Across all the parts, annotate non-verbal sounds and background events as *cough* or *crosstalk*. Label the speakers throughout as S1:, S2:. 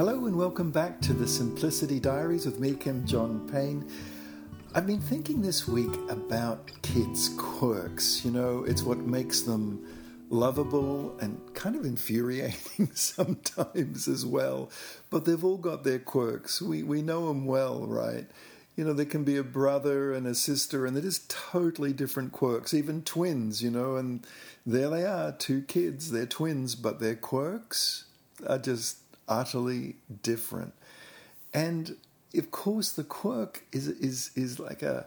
S1: Hello and welcome back to the Simplicity Diaries with me, Kim John Payne. I've been thinking this week about kids' quirks. You know, it's what makes them lovable and kind of infuriating *laughs* sometimes as well. But they've all got their quirks. We, we know them well, right? You know, there can be a brother and a sister, and they're just totally different quirks, even twins, you know, and there they are, two kids, they're twins, but their quirks are just utterly different. And of course, the quirk is is is like a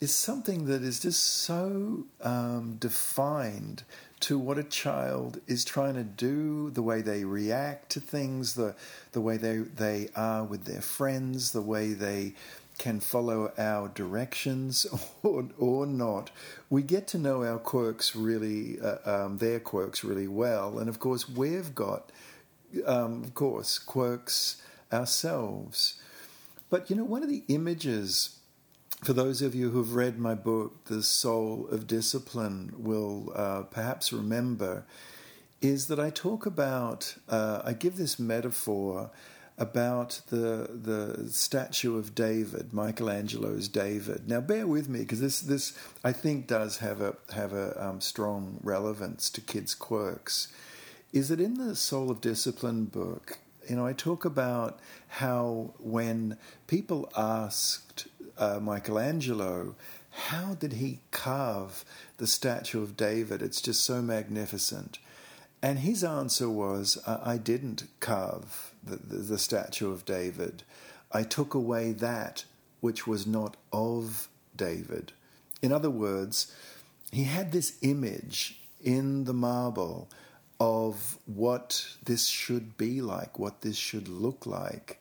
S1: is something that is just so um, defined to what a child is trying to do, the way they react to things, the the way they they are with their friends, the way they can follow our directions *laughs* or, or not. We get to know our quirks really, uh, um, their quirks really well, and of course we've got um, of course, quirks ourselves. But you know, one of the images, for those of you who've read my book, The Soul of Discipline, will uh, perhaps remember, is that I talk about, uh, I give this metaphor about the the statue of David, Michelangelo's David. Now, bear with me because this this I think does have a have a um, strong relevance to kids' quirks is that in the Soul of Discipline book, you know, I talk about how when people asked uh, Michelangelo, how did he carve the statue of David? It's just so magnificent. And his answer was, I didn't carve the, the, the statue of David. I took away that which was not of David. In other words, he had this image in the marble of what this should be like, what this should look like.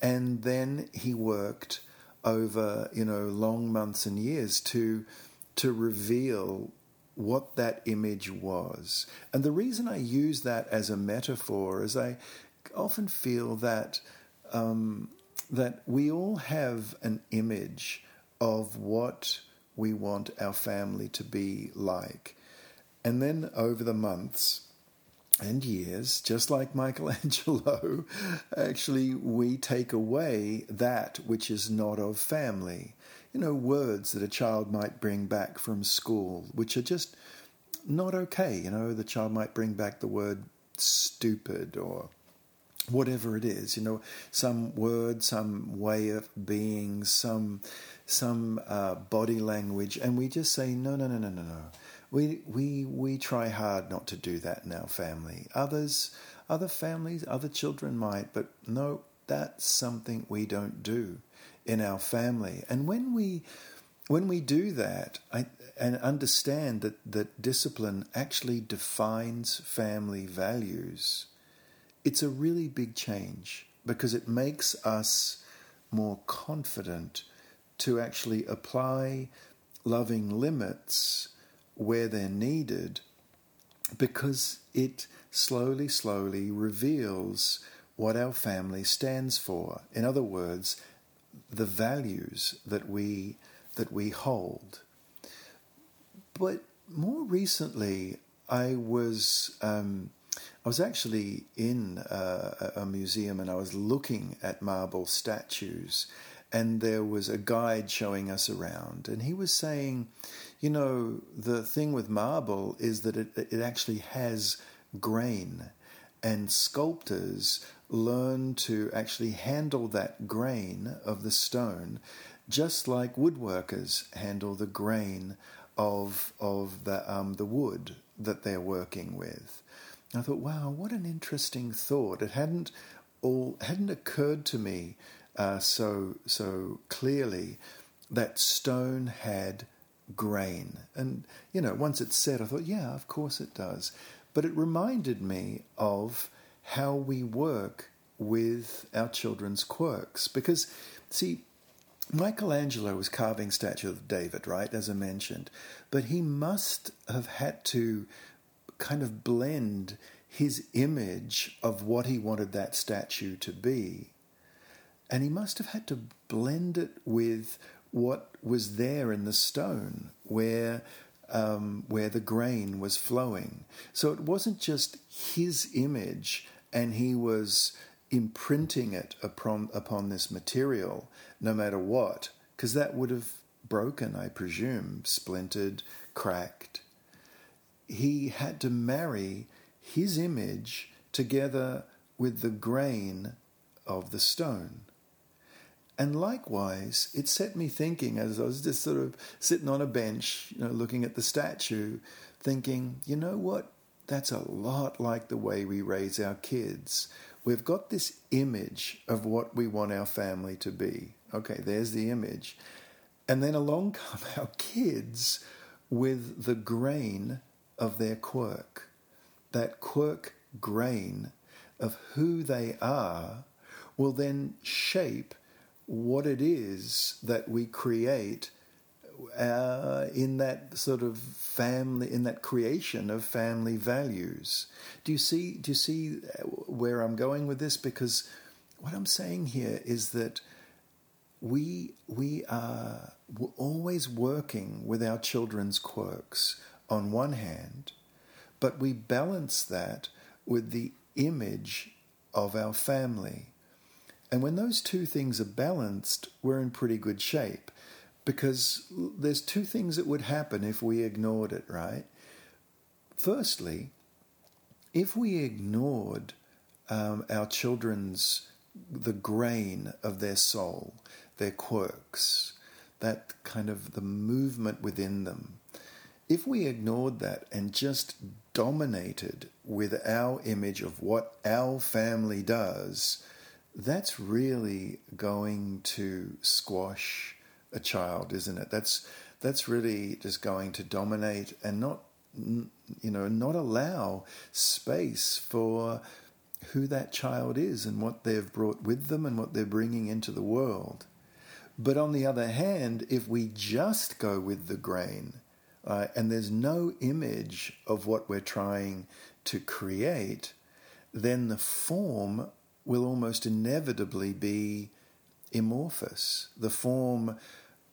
S1: And then he worked over, you know, long months and years to to reveal what that image was. And the reason I use that as a metaphor is I often feel that um, that we all have an image of what we want our family to be like. And then over the months, and years, just like Michelangelo, *laughs* actually we take away that which is not of family. You know, words that a child might bring back from school, which are just not okay. You know, the child might bring back the word stupid or whatever it is. You know, some word, some way of being, some some uh, body language, and we just say no, no, no, no, no, no we we we try hard not to do that in our family. Others, other families, other children might, but no, that's something we don't do in our family. And when we when we do that I, and understand that, that discipline actually defines family values, it's a really big change because it makes us more confident to actually apply loving limits where they're needed because it slowly, slowly reveals what our family stands for. In other words, the values that we that we hold. But more recently, I was um, I was actually in uh, a museum and I was looking at marble statues, and there was a guide showing us around, and he was saying, you know, the thing with marble is that it, it actually has grain, and sculptors learn to actually handle that grain of the stone just like woodworkers handle the grain of, of the, um, the wood that they're working with. I thought, wow, what an interesting thought. It hadn't all hadn't occurred to me uh, so so clearly that stone had grain. And, you know, once it's said, I thought, yeah, of course it does. But it reminded me of how we work with our children's quirks. Because, see, Michelangelo was carving statue of David, right, as I mentioned, but he must have had to kind of blend his image of what he wanted that statue to be. And he must have had to blend it with what was there in the stone where um, where the grain was flowing. So it wasn't just his image, and he was imprinting it upon, upon this material, no matter what, because that would have broken, I presume, splintered, cracked. He had to marry his image together with the grain of the stone. And likewise, it set me thinking as I was just sort of sitting on a bench, you know, looking at the statue, thinking, you know what? That's a lot like the way we raise our kids. We've got this image of what we want our family to be. Okay, there's the image. And then along *laughs* come our kids with the grain of their quirk. That quirk grain of who they are will then shape what it is that we create uh, in that sort of family, in that creation of family values. Do you see? Do you see where I'm going with this? Because what I'm saying here is that we we are always working with our children's quirks on one hand, but we balance that with the image of our family. And when those two things are balanced, we're in pretty good shape because there's two things that would happen if we ignored it, right? Firstly, if we ignored um, our children's the grain of their soul, their quirks, that kind of the movement within them. If we ignored that and just dominated with our image of what our family does, that's really going to squash a child, isn't it? That's that's really just going to dominate and not you know not allow space for who that child is and what they've brought with them and what they're bringing into the world. But on the other hand, if we just go with the grain uh, and there's no image of what we're trying to create, then the form will almost inevitably be amorphous. The form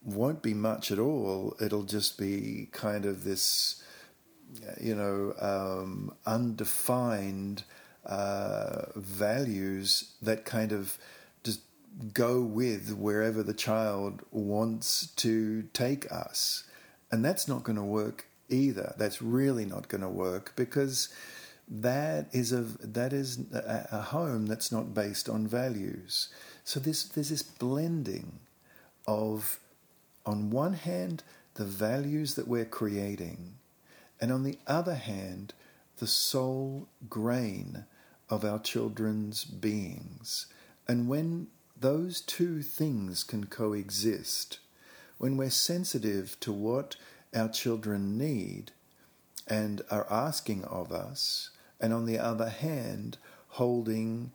S1: won't be much at all. It'll just be kind of this, you know, um, undefined uh, values that kind of just go with wherever the child wants to take us. And that's not going to work either. That's really not going to work because that is a that is a, a home that's not based on values. So there's there's this blending of, on one hand, the values that we're creating, and on the other hand, the soul grain of our children's beings. And when those two things can coexist, when we're sensitive to what our children need and are asking of us, and on the other hand, holding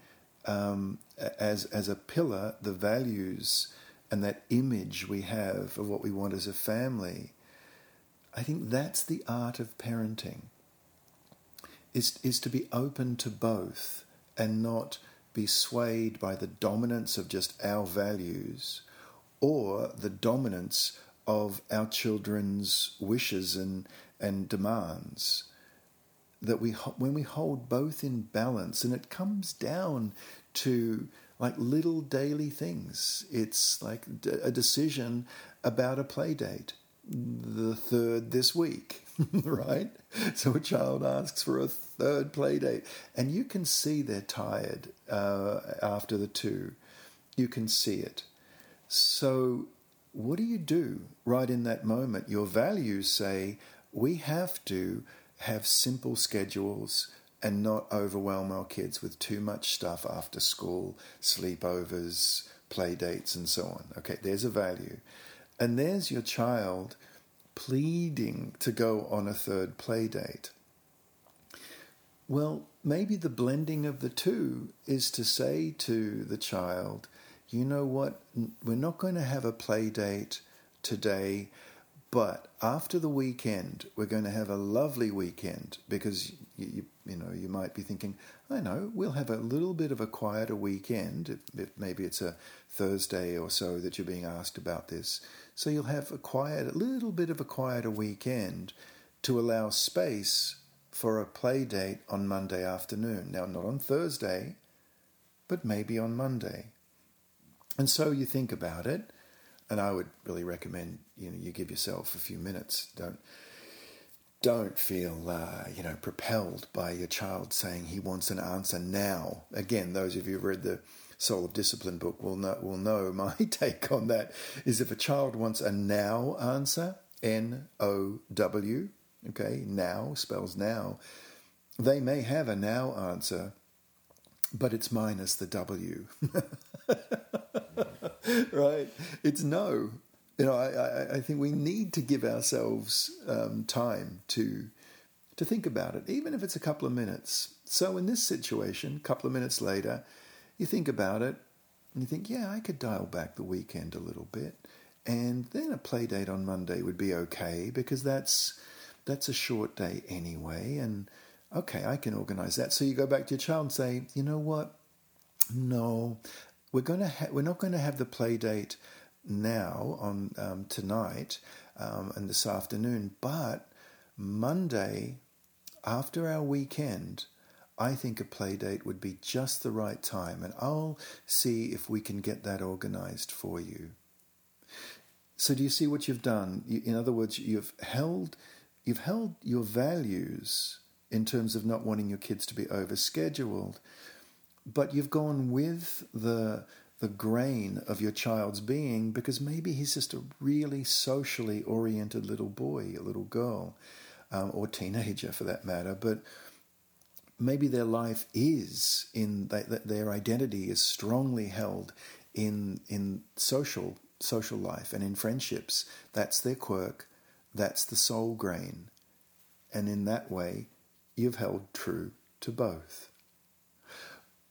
S1: um, as as a pillar the values and that image we have of what we want as a family. I think that's the art of parenting. Is is to be open to both and not be swayed by the dominance of just our values or the dominance of our children's wishes and and demands that we when we hold both in balance and it comes down to like little daily things. It's like a decision about a play date. The third this week *laughs* right? So a child asks for a third play date. And you can see they're tired uh, after the two. You can see it. So what do you do right in that moment? Your values say we have to have simple schedules and not overwhelm our kids with too much stuff after school, sleepovers, play dates, and so on. Okay, there's a value. And there's your child pleading to go on a third play date. Well, maybe the blending of the two is to say to the child, you know what, we're not going to have a play date today but after the weekend, we're going to have a lovely weekend because you, you, you, know you might be thinking, I know we'll have a little bit of a quieter weekend. If, maybe it's a Thursday or so that you're being asked about this, so you'll have a quiet, a little bit of a quieter weekend to allow space for a play date on Monday afternoon. Now, not on Thursday, but maybe on Monday. And so you think about it, and I would really recommend you know you give yourself a few minutes. Don't don't feel uh, you know propelled by your child saying he wants an answer now. Again, those of you who've read the Soul of Discipline book will know will know *laughs* my take on that is if a child wants a now answer, N O W, okay, now spells now, they may have a now answer, but it's minus the W. *laughs* *laughs* right? It's no you know, I, I, think we need to give ourselves um, time to to think about it, even if it's a couple of minutes. So in this situation, a couple of minutes later, you think about it and you think, yeah, I could dial back the weekend a little bit, and then a play date on Monday would be okay because that's that's a short day anyway, and okay, I can organize that. So you go back to your child and say, you know what? No, we're going to ha- we're not going to have the play date now on um, tonight um, and this afternoon, but Monday after our weekend, I think a play date would be just the right time, and I'll see if we can get that organized for you. So, do you see what you've done? In other words, you've held, you've held your values in terms of not wanting your kids to be overscheduled, but you've gone with the the grain of your child's being because maybe he's just a really socially oriented little boy, a little girl, um, or teenager for that matter. But maybe their life is in that their identity is strongly held in in social social life and in friendships. That's their quirk. That's the soul grain, and in that way, you've held true to both.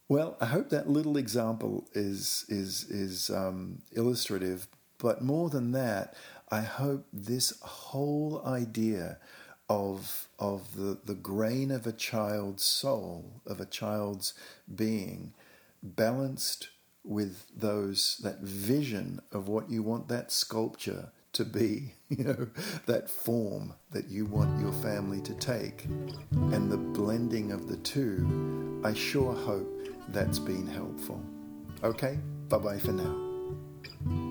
S1: Well, I hope that little example is is is um, illustrative. But more than that, I hope this whole idea of of the, the grain of a child's soul, of a child's being, balanced with those that vision of what you want that sculpture to be, *laughs* you know, that form that you want your family to take, and the blending of the two, I sure hope that's been helpful. Okay, bye bye for now.